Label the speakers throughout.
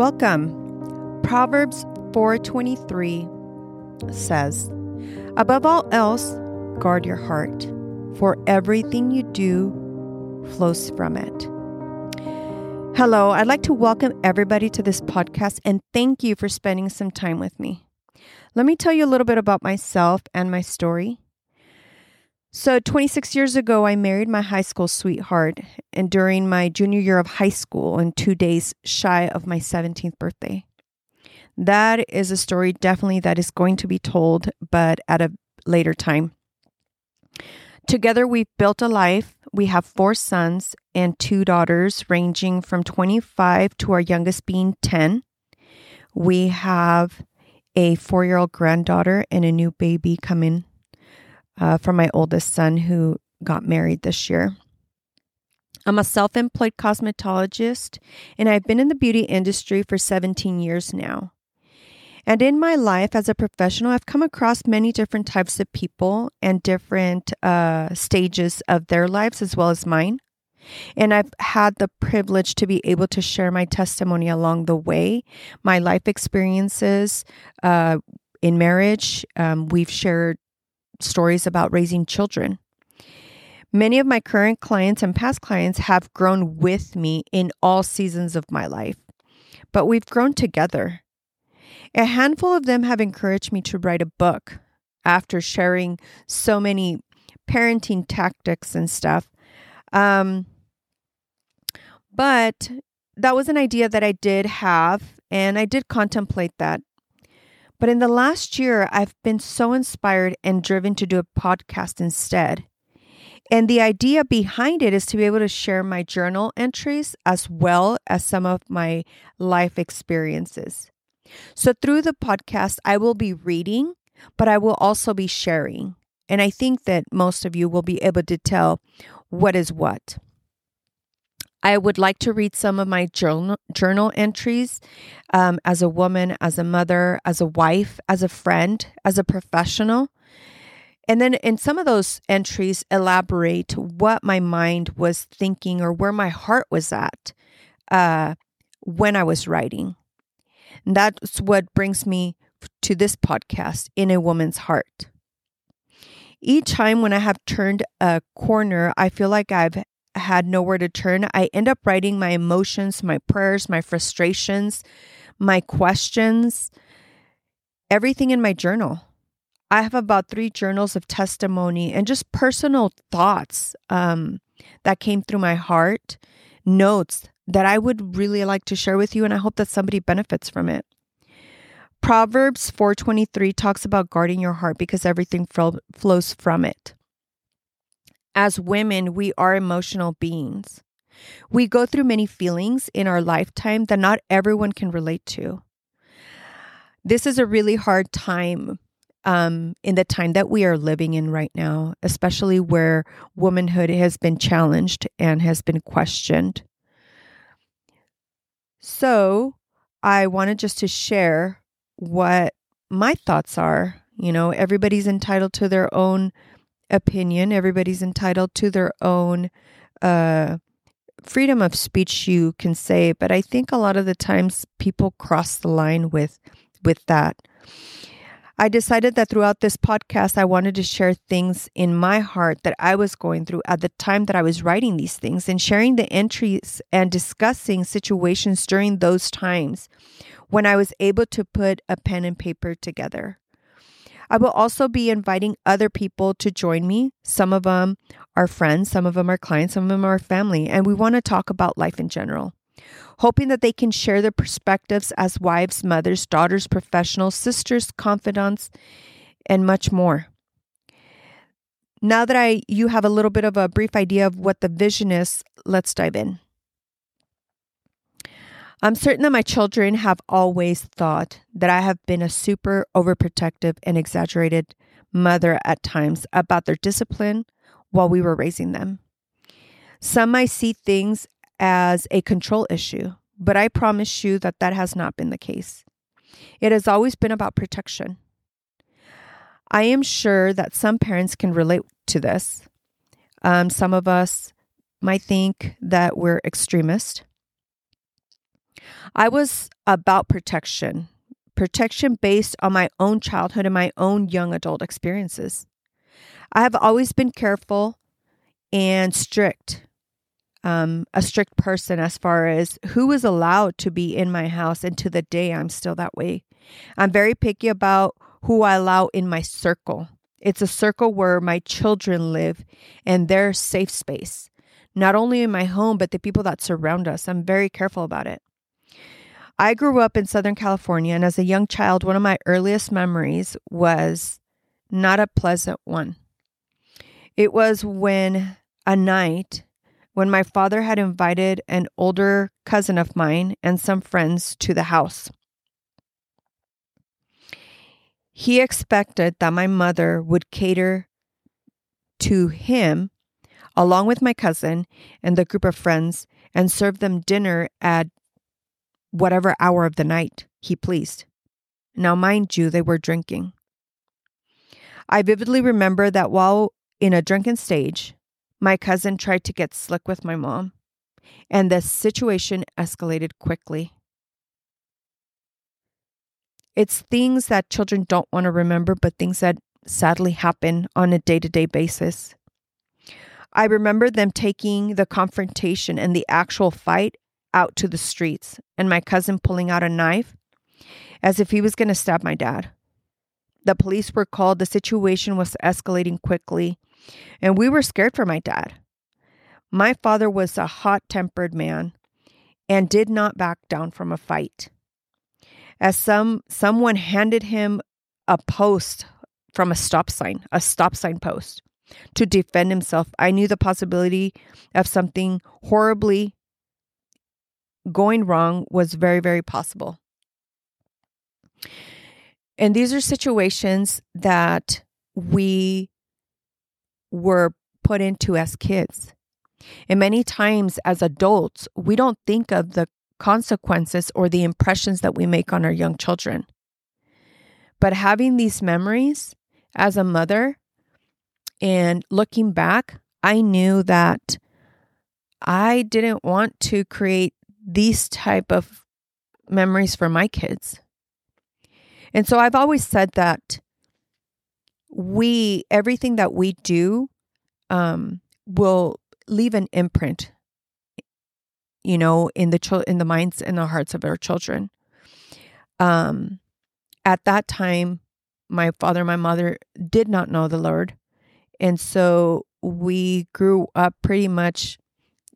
Speaker 1: Welcome. Proverbs 4:23 says, "Above all else, guard your heart, for everything you do flows from it." Hello, I'd like to welcome everybody to this podcast and thank you for spending some time with me. Let me tell you a little bit about myself and my story. So, 26 years ago, I married my high school sweetheart, and during my junior year of high school, and two days shy of my 17th birthday. That is a story definitely that is going to be told, but at a later time. Together, we've built a life. We have four sons and two daughters, ranging from 25 to our youngest being 10. We have a four year old granddaughter and a new baby coming uh, from my oldest son who got married this year. I'm a self employed cosmetologist and I've been in the beauty industry for 17 years now. And in my life as a professional, I've come across many different types of people and different uh, stages of their lives as well as mine. And I've had the privilege to be able to share my testimony along the way, my life experiences uh, in marriage. Um, we've shared stories about raising children. Many of my current clients and past clients have grown with me in all seasons of my life, but we've grown together. A handful of them have encouraged me to write a book after sharing so many parenting tactics and stuff. Um, but that was an idea that I did have, and I did contemplate that. But in the last year, I've been so inspired and driven to do a podcast instead. And the idea behind it is to be able to share my journal entries as well as some of my life experiences. So through the podcast, I will be reading, but I will also be sharing. And I think that most of you will be able to tell what is what. I would like to read some of my journal, journal entries um, as a woman, as a mother, as a wife, as a friend, as a professional. And then in some of those entries, elaborate what my mind was thinking or where my heart was at uh, when I was writing. And that's what brings me to this podcast, In a Woman's Heart. Each time when I have turned a corner, I feel like I've had nowhere to turn, I end up writing my emotions, my prayers, my frustrations, my questions, everything in my journal. I have about three journals of testimony and just personal thoughts um, that came through my heart, notes that I would really like to share with you, and I hope that somebody benefits from it. Proverbs 4:23 talks about guarding your heart because everything flows from it as women, we are emotional beings. We go through many feelings in our lifetime that not everyone can relate to. This is a really hard time um, in the time that we are living in right now, especially where womanhood has been challenged and has been questioned. So, I wanted just to share what my thoughts are. You know, everybody's entitled to their own opinion. Everybody's entitled to their own uh, freedom of speech, you can say, but I think a lot of the times people cross the line with with that. I decided that throughout this podcast, I wanted to share things in my heart that I was going through at the time that I was writing these things and sharing the entries and discussing situations during those times when I was able to put a pen and paper together. I will also be inviting other people to join me. Some of them are friends, some of them are clients, some of them are family, and we want to talk about life in general. Hoping that they can share their perspectives as wives, mothers, daughters, professionals, sisters, confidants, and much more. Now that I you have a little bit of a brief idea of what the vision is, let's dive in. I'm certain that my children have always thought that I have been a super overprotective and exaggerated mother at times about their discipline while we were raising them. Some might see things as a control issue, but I promise you that that has not been the case. It has always been about protection. I am sure that some parents can relate to this. Um, some of us might think that we're extremist. I was about protection, protection based on my own childhood and my own young adult experiences. I have always been careful and strict, um, a strict person as far as who is allowed to be in my house. And to the day, I'm still that way. I'm very picky about who I allow in my circle. It's a circle where my children live and their safe space, not only in my home, but the people that surround us. I'm very careful about it. I grew up in Southern California, and as a young child, one of my earliest memories was not a pleasant one. It was when a night when my father had invited an older cousin of mine and some friends to the house. He expected that my mother would cater to him along with my cousin and the group of friends and serve them dinner at whatever hour of the night he pleased. Now, mind you, they were drinking. I vividly remember that while in a drunken stage, my cousin tried to get slick with my mom, and the situation escalated quickly. It's things that children don't want to remember, but things that sadly happen on a day to day basis. I remember them taking the confrontation and the actual fight out to the streets, and my cousin pulling out a knife as if he was going to stab my dad. The police were called, the situation was escalating quickly, and we were scared for my dad. My father was a hot tempered man and did not back down from a fight. As some someone handed him a post from a stop sign, a stop sign post to defend himself, I knew the possibility of something horribly going wrong was very, very possible. And these are situations that we were put into as kids. And many times as adults, we don't think of the consequences or the impressions that we make on our young children. But having these memories as a mother and looking back, I knew that I didn't want to create these type of memories for my kids. And so I've always said that we everything that we do um, will leave an imprint you know in the ch- in the minds and the hearts of our children um at that time my father and my mother did not know the lord and so we grew up pretty much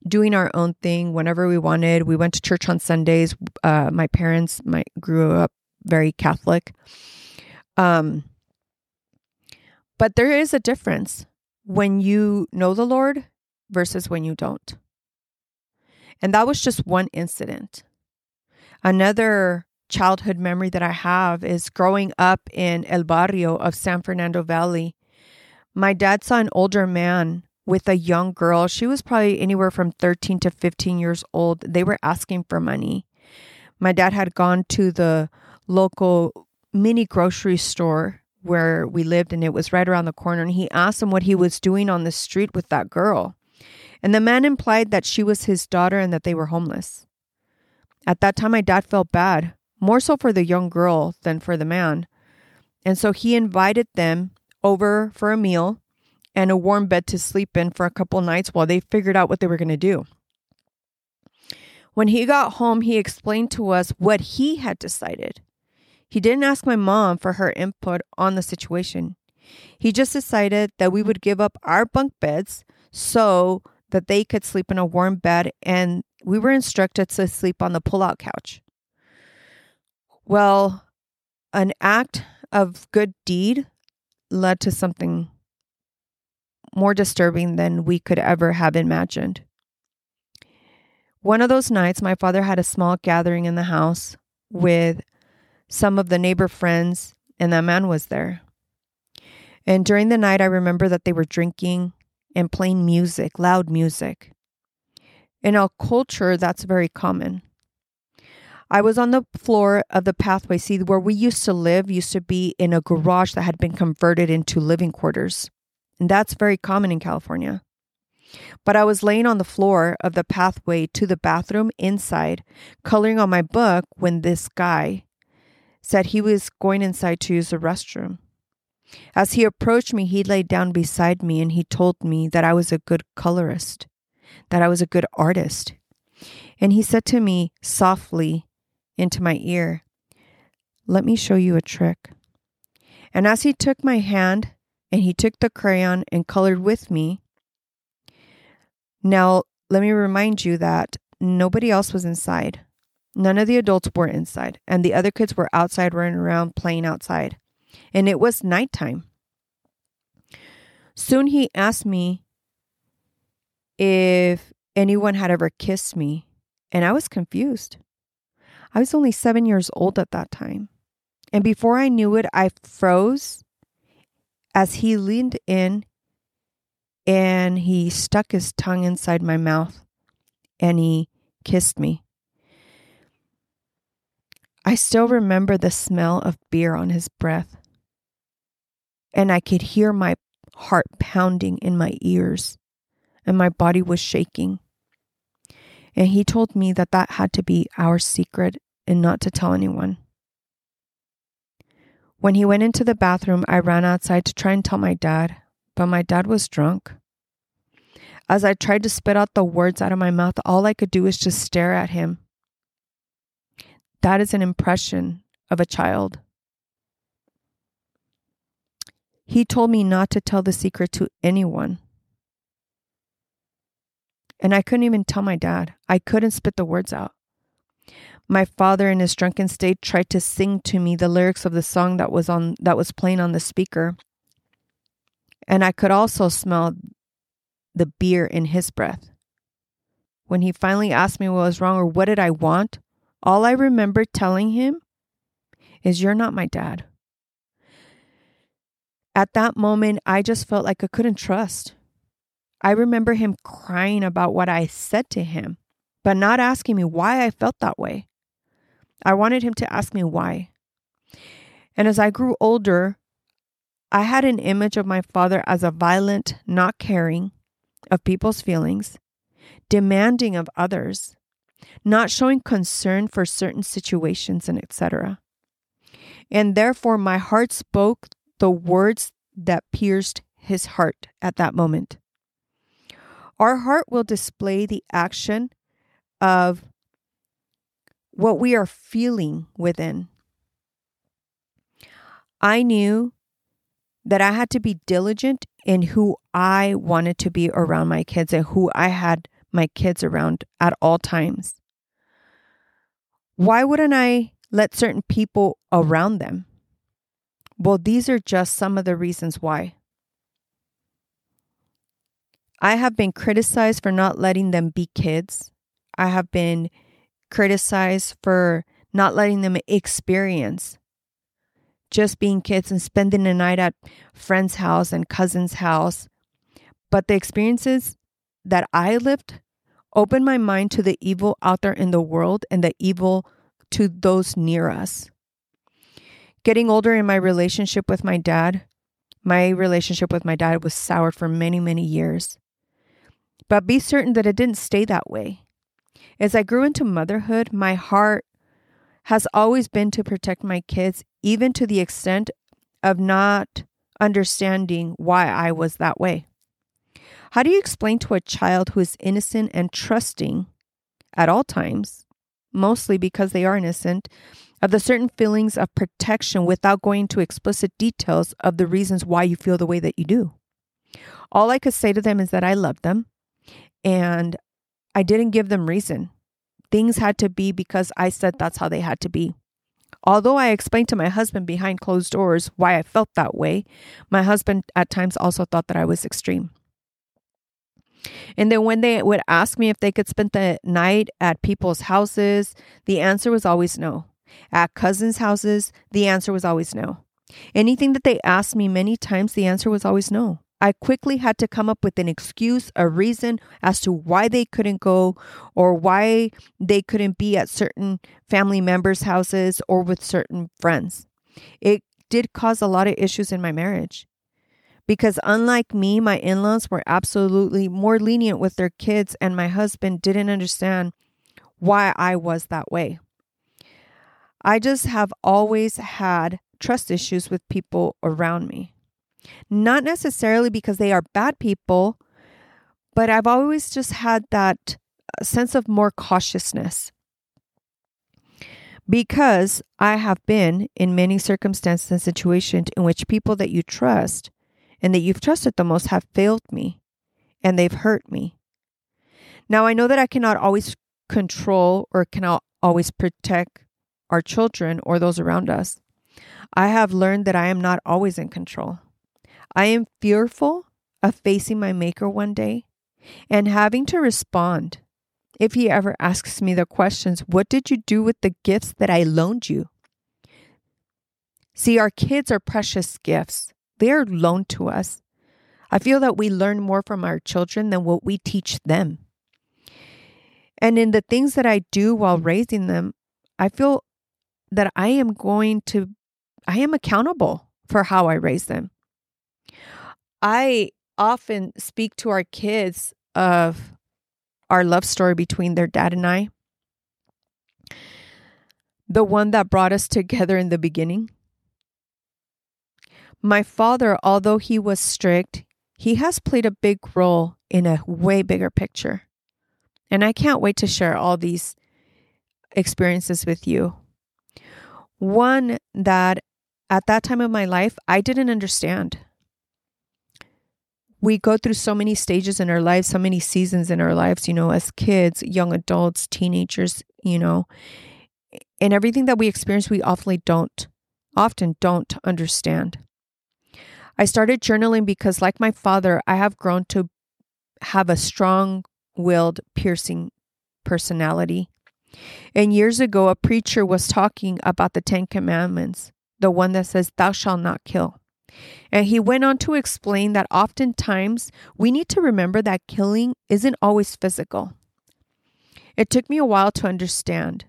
Speaker 1: doing our own thing whenever we wanted we went to church on sundays uh my parents my grew up very catholic um but there is a difference when you know the Lord versus when you don't. And that was just one incident. Another childhood memory that I have is growing up in El Barrio of San Fernando Valley. My dad saw an older man with a young girl. She was probably anywhere from 13 to 15 years old. They were asking for money. My dad had gone to the local mini grocery store where we lived and it was right around the corner and he asked him what he was doing on the street with that girl. And the man implied that she was his daughter and that they were homeless. At that time my dad felt bad, more so for the young girl than for the man. And so he invited them over for a meal and a warm bed to sleep in for a couple nights while they figured out what they were going to do. When he got home, he explained to us what he had decided. He didn't ask my mom for her input on the situation. He just decided that we would give up our bunk beds so that they could sleep in a warm bed, and we were instructed to sleep on the pull-out couch. Well, an act of good deed led to something more disturbing than we could ever have imagined. One of those nights, my father had a small gathering in the house with some of the neighbor friends, and that man was there. And during the night, I remember that they were drinking and playing music, loud music. In our culture, that's very common. I was on the floor of the pathway. See, where we used to live used to be in a garage that had been converted into living quarters. And that's very common in California. But I was laying on the floor of the pathway to the bathroom inside, coloring on my book, when this guy said he was going inside to use the restroom. As he approached me, he laid down beside me and he told me that I was a good colorist, that I was a good artist. And he said to me softly into my ear, Let me show you a trick. And as he took my hand and he took the crayon and colored with me, now let me remind you that nobody else was inside. None of the adults were inside, and the other kids were outside running around playing outside and it was nighttime. Soon he asked me if anyone had ever kissed me, and I was confused. I was only seven years old at that time. And before I knew it, I froze as he leaned in and he stuck his tongue inside my mouth and he kissed me. I still remember the smell of beer on his breath and I could hear my heart pounding in my ears, and my body was shaking. And he told me that that had to be our secret and not to tell anyone. When he went into the bathroom, I ran outside to try and tell my dad, but my dad was drunk. As I tried to spit out the words out of my mouth, all I could do was just stare at him. That is an impression of a child. He told me not to tell the secret to anyone. And I couldn't even tell my dad. I couldn't spit the words out. My father in his drunken state tried to sing to me the lyrics of the song that was on that was playing on the speaker. And I could also smell the beer in his breath. When he finally asked me what was wrong or what did I want, all I remember telling him is you're not my dad at that moment, I just felt like I couldn't trust. I remember him crying about what I said to him, but not asking me why I felt that way. I wanted him to ask me why. And as I grew older, I had an image of my father as a violent, not caring of people's feelings, demanding of others, not showing concern for certain situations and etc. And therefore my heart spoke the words that pierced his heart at that moment. Our heart will display the action of what we are feeling within. I knew that I had to be diligent in who I wanted to be around my kids and who I had my kids around at all times. Why wouldn't I let certain people around them? Well, these are just some of the reasons why. I have been criticized for not letting them be kids. I have been criticized for not letting them experience just being kids and spending the night at friend's house and cousin's house. But the experiences that I lived opened my mind to the evil out there in the world and the evil to those near us. Getting older in my relationship with my dad, my relationship with my dad was soured for many, many years. But be certain that it didn't stay that way. As I grew into motherhood, my heart has always been to protect my kids, even to the extent of not understanding why I was that way. How do you explain to a child who is innocent and trusting at all times, mostly because they are innocent, of the certain feelings of protection without going to explicit details of the reasons why you feel the way that you do. All I could say to them is that I love them and I didn't give them reason. Things had to be because I said that's how they had to be. Although I explained to my husband behind closed doors why I felt that way, my husband at times also thought that I was extreme. And then when they would ask me if they could spend the night at people's houses, the answer was always no. At cousins' houses, the answer was always no. Anything that they asked me many times, the answer was always no. I quickly had to come up with an excuse, a reason as to why they couldn't go or why they couldn't be at certain family members' houses or with certain friends. It did cause a lot of issues in my marriage. Because unlike me, my in laws were absolutely more lenient with their kids, and my husband didn't understand why I was that way. I just have always had trust issues with people around me. Not necessarily because they are bad people, but I've always just had that uh, sense of more cautiousness. Because I have been in many circumstances and situations in which people that you trust and that you've trusted the most have failed me and they've hurt me. Now, I know that I cannot always control or cannot always protect our children or those around us. I have learned that I am not always in control. I am fearful of facing my Maker one day and having to respond if He ever asks me the questions What did you do with the gifts that I loaned you? See, our kids are precious gifts, they are loaned to us. I feel that we learn more from our children than what we teach them. And in the things that I do while raising them, I feel that I am going to, I am accountable for how I raise them. I often speak to our kids of our love story between their dad and I, the one that brought us together in the beginning. My father, although he was strict, he has played a big role in a way bigger picture. And I can't wait to share all these experiences with you. One that at that time of my life, I didn't understand. We go through so many stages in our lives, so many seasons in our lives, you know, as kids, young adults, teenagers, you know, and everything that we experience, we often don't, often don't understand. I started journaling because, like my father, I have grown to have a strong willed, piercing personality. And years ago, a preacher was talking about the Ten Commandments, the one that says, Thou shalt not kill. And he went on to explain that oftentimes we need to remember that killing isn't always physical. It took me a while to understand,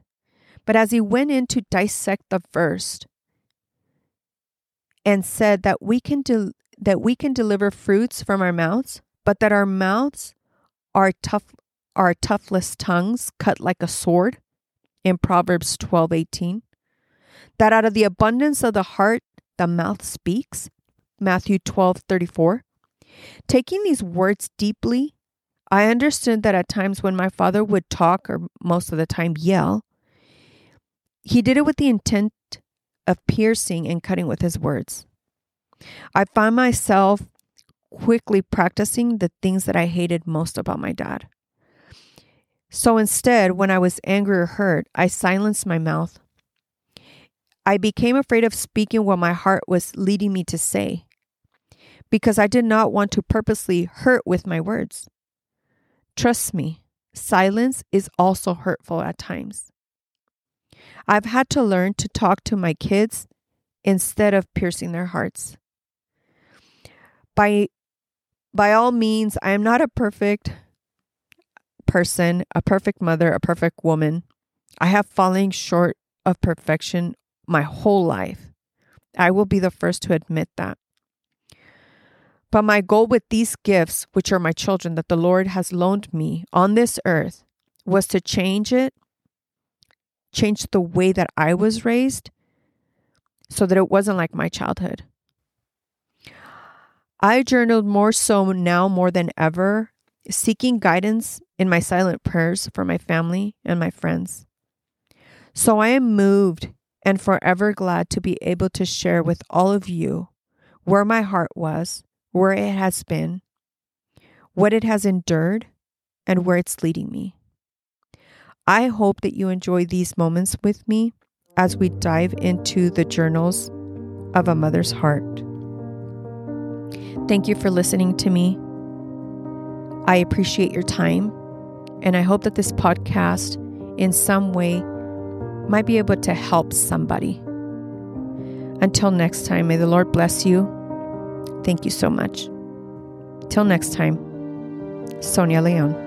Speaker 1: but as he went in to dissect the verse and said that we can de- that we can deliver fruits from our mouths, but that our mouths are tough are toughless tongues cut like a sword in Proverbs 12:18 that out of the abundance of the heart the mouth speaks Matthew 12:34 Taking these words deeply I understood that at times when my father would talk or most of the time yell he did it with the intent of piercing and cutting with his words I found myself quickly practicing the things that I hated most about my dad. So instead, when I was angry or hurt, I silenced my mouth. I became afraid of speaking what my heart was leading me to say because I did not want to purposely hurt with my words. Trust me, silence is also hurtful at times. I've had to learn to talk to my kids instead of piercing their hearts. By by all means, I am not a perfect person, a perfect mother, a perfect woman. I have fallen short of perfection my whole life. I will be the first to admit that. But my goal with these gifts, which are my children that the Lord has loaned me on this earth, was to change it, change the way that I was raised so that it wasn't like my childhood. I journaled more so now more than ever, seeking guidance in my silent prayers for my family and my friends. So I am moved and forever glad to be able to share with all of you where my heart was, where it has been, what it has endured, and where it's leading me. I hope that you enjoy these moments with me as we dive into the journals of a mother's heart. Thank you for listening to me. I appreciate your time, and I hope that this podcast in some way might be able to help somebody. Until next time, may the Lord bless you. Thank you so much. Till next time, Sonia Leon.